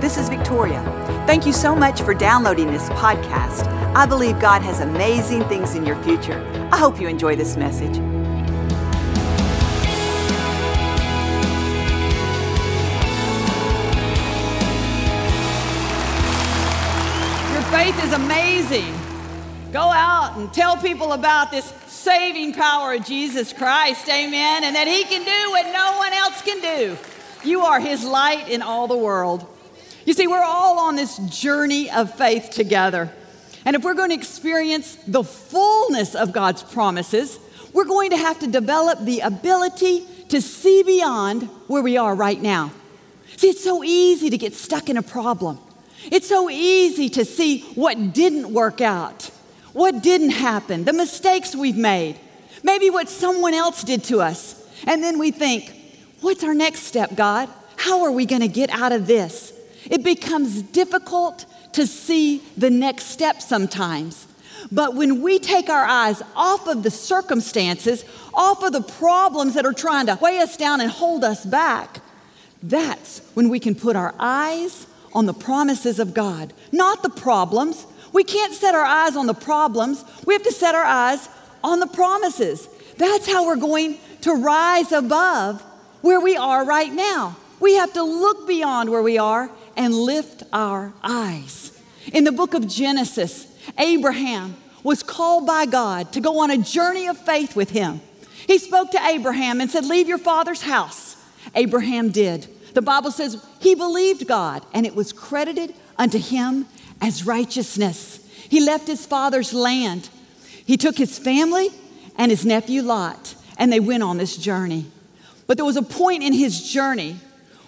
This is Victoria. Thank you so much for downloading this podcast. I believe God has amazing things in your future. I hope you enjoy this message. Your faith is amazing. Go out and tell people about this saving power of Jesus Christ, amen, and that He can do what no one else can do. You are His light in all the world. You see, we're all on this journey of faith together. And if we're going to experience the fullness of God's promises, we're going to have to develop the ability to see beyond where we are right now. See, it's so easy to get stuck in a problem. It's so easy to see what didn't work out, what didn't happen, the mistakes we've made, maybe what someone else did to us. And then we think, what's our next step, God? How are we going to get out of this? It becomes difficult to see the next step sometimes. But when we take our eyes off of the circumstances, off of the problems that are trying to weigh us down and hold us back, that's when we can put our eyes on the promises of God, not the problems. We can't set our eyes on the problems. We have to set our eyes on the promises. That's how we're going to rise above where we are right now. We have to look beyond where we are and lift our eyes. In the book of Genesis, Abraham was called by God to go on a journey of faith with him. He spoke to Abraham and said, Leave your father's house. Abraham did. The Bible says he believed God and it was credited unto him as righteousness. He left his father's land. He took his family and his nephew Lot and they went on this journey. But there was a point in his journey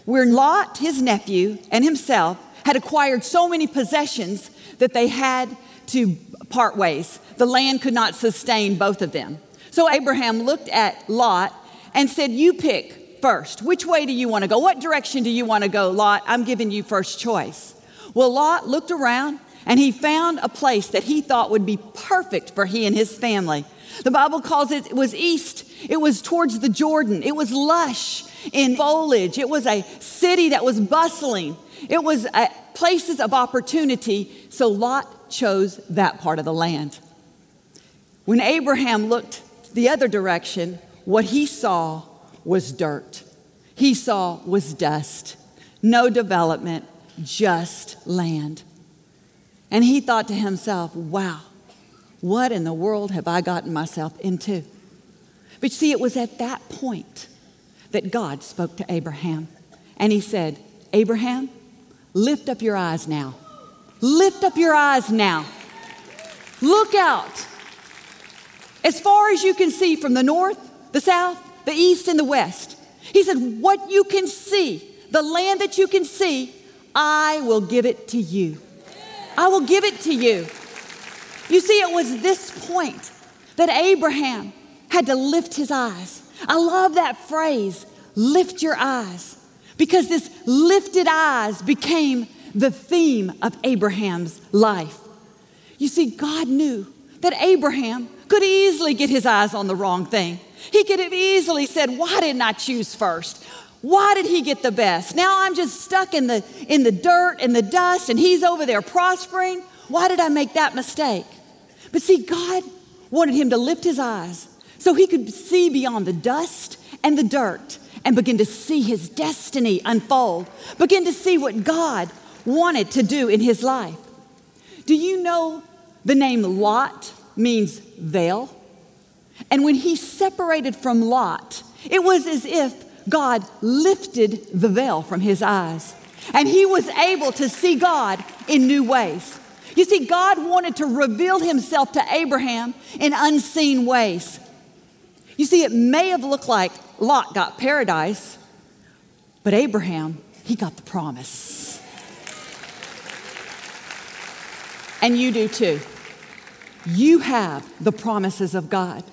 where Lot, his nephew, and himself had acquired so many possessions that they had to part ways. The land could not sustain both of them. So Abraham looked at Lot and said, You pick first. Which way do you want to go? What direction do you want to go, Lot? I'm giving you first choice. Well, Lot looked around and he found a place that he thought would be perfect for he and his family. The Bible calls it, it was east, it was towards the Jordan, it was lush in foliage, it was a city that was bustling, it was a, places of opportunity. So Lot chose that part of the land. When Abraham looked the other direction, what he saw was dirt. He saw was dust, no development, just land. And he thought to himself, wow, what in the world have I gotten myself into? But see, it was at that point that God spoke to Abraham. And he said, Abraham, lift up your eyes now. Lift up your eyes now. Look out. As far as you can see from the north, the south, the east, and the west. He said, What you can see, the land that you can see, I will give it to you. I will give it to you. You see, it was this point that Abraham had to lift his eyes. I love that phrase, lift your eyes, because this lifted eyes became the theme of Abraham's life. You see, God knew that Abraham could easily get his eyes on the wrong thing. He could have easily said, Why didn't I choose first? Why did he get the best? Now I'm just stuck in the, in the dirt and the dust, and he's over there prospering. Why did I make that mistake? But see, God wanted him to lift his eyes so he could see beyond the dust and the dirt and begin to see his destiny unfold, begin to see what God wanted to do in his life. Do you know the name Lot means veil? And when he separated from Lot, it was as if God lifted the veil from his eyes and he was able to see God in new ways. You see, God wanted to reveal himself to Abraham in unseen ways. You see, it may have looked like Lot got paradise, but Abraham, he got the promise. And you do too. You have the promises of God.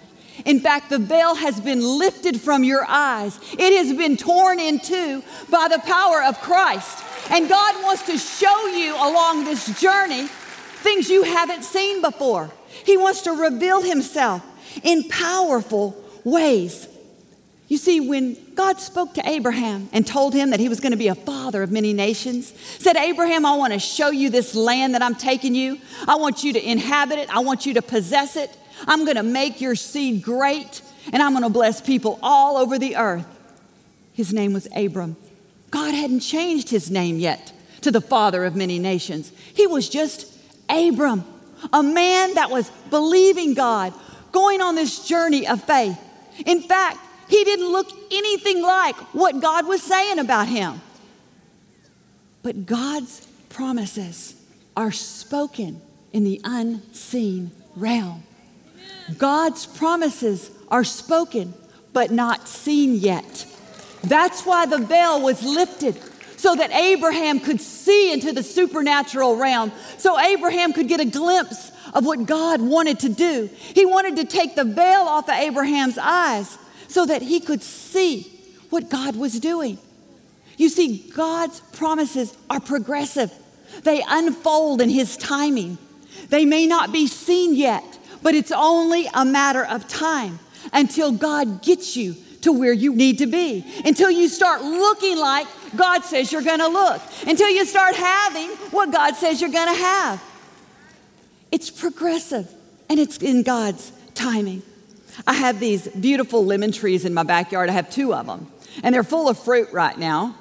In fact, the veil has been lifted from your eyes. It has been torn in two by the power of Christ. And God wants to show you along this journey things you haven't seen before. He wants to reveal Himself in powerful ways. You see, when God spoke to Abraham and told him that he was going to be a father of many nations, said, Abraham, I want to show you this land that I'm taking you. I want you to inhabit it. I want you to possess it. I'm going to make your seed great, and I'm going to bless people all over the earth. His name was Abram. God hadn't changed his name yet to the father of many nations. He was just Abram, a man that was believing God, going on this journey of faith. In fact, he didn't look anything like what God was saying about him. But God's promises are spoken in the unseen realm. God's promises are spoken, but not seen yet. That's why the veil was lifted, so that Abraham could see into the supernatural realm, so Abraham could get a glimpse of what God wanted to do. He wanted to take the veil off of Abraham's eyes so that he could see what God was doing. You see, God's promises are progressive, they unfold in His timing. They may not be seen yet, but it's only a matter of time until God gets you to where you need to be, until you start looking like God says you're gonna look, until you start having what God says you're gonna have. It's progressive and it's in God's timing. I have these beautiful lemon trees in my backyard. I have two of them, and they're full of fruit right now.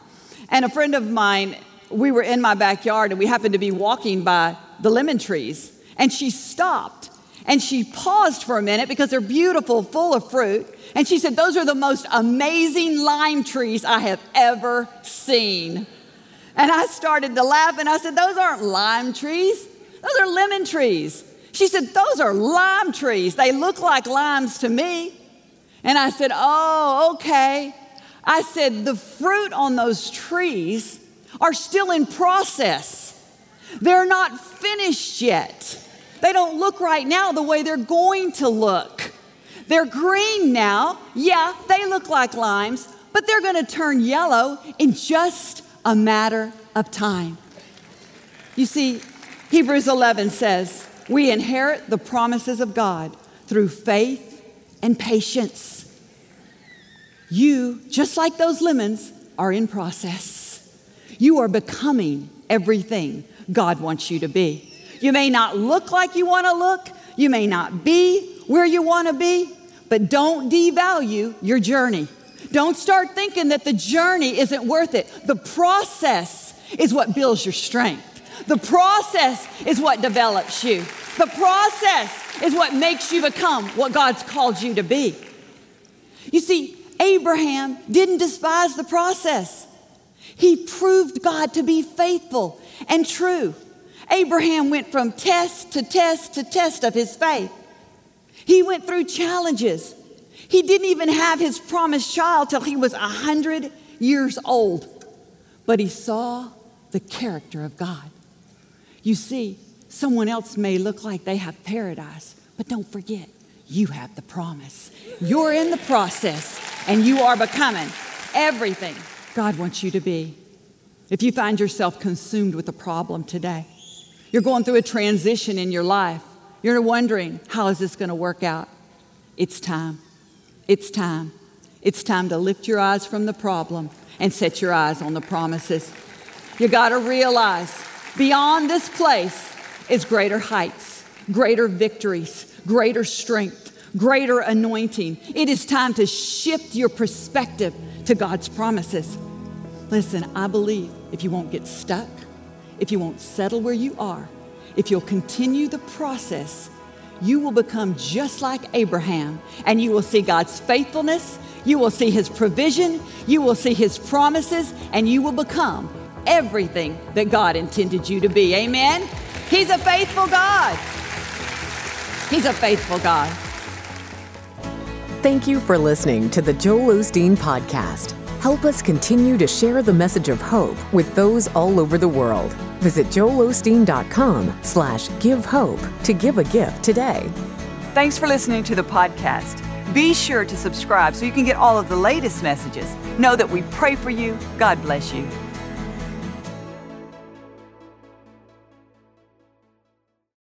And a friend of mine, we were in my backyard and we happened to be walking by the lemon trees, and she stopped and she paused for a minute because they're beautiful, full of fruit. And she said, Those are the most amazing lime trees I have ever seen. And I started to laugh and I said, Those aren't lime trees, those are lemon trees. She said, Those are lime trees. They look like limes to me. And I said, Oh, okay. I said, The fruit on those trees are still in process, they're not finished yet. They don't look right now the way they're going to look. They're green now. Yeah, they look like limes, but they're going to turn yellow in just a matter of time. You see, Hebrews 11 says, we inherit the promises of God through faith and patience. You, just like those lemons, are in process. You are becoming everything God wants you to be. You may not look like you want to look, you may not be where you want to be, but don't devalue your journey. Don't start thinking that the journey isn't worth it. The process is what builds your strength. The process is what develops you. The process is what makes you become what God's called you to be. You see, Abraham didn't despise the process. He proved God to be faithful and true. Abraham went from test to test to test of his faith. He went through challenges. He didn't even have his promised child till he was 100 years old, but he saw the character of God. You see, someone else may look like they have paradise, but don't forget, you have the promise. You're in the process and you are becoming everything God wants you to be. If you find yourself consumed with a problem today, you're going through a transition in your life, you're wondering, how is this going to work out? It's time. It's time. It's time to lift your eyes from the problem and set your eyes on the promises. You got to realize Beyond this place is greater heights, greater victories, greater strength, greater anointing. It is time to shift your perspective to God's promises. Listen, I believe if you won't get stuck, if you won't settle where you are, if you'll continue the process, you will become just like Abraham and you will see God's faithfulness, you will see his provision, you will see his promises, and you will become everything that God intended you to be. Amen? He's a faithful God. He's a faithful God. Thank you for listening to the Joel Osteen Podcast. Help us continue to share the message of hope with those all over the world. Visit joelosteen.com slash give hope to give a gift today. Thanks for listening to the podcast. Be sure to subscribe so you can get all of the latest messages. Know that we pray for you. God bless you.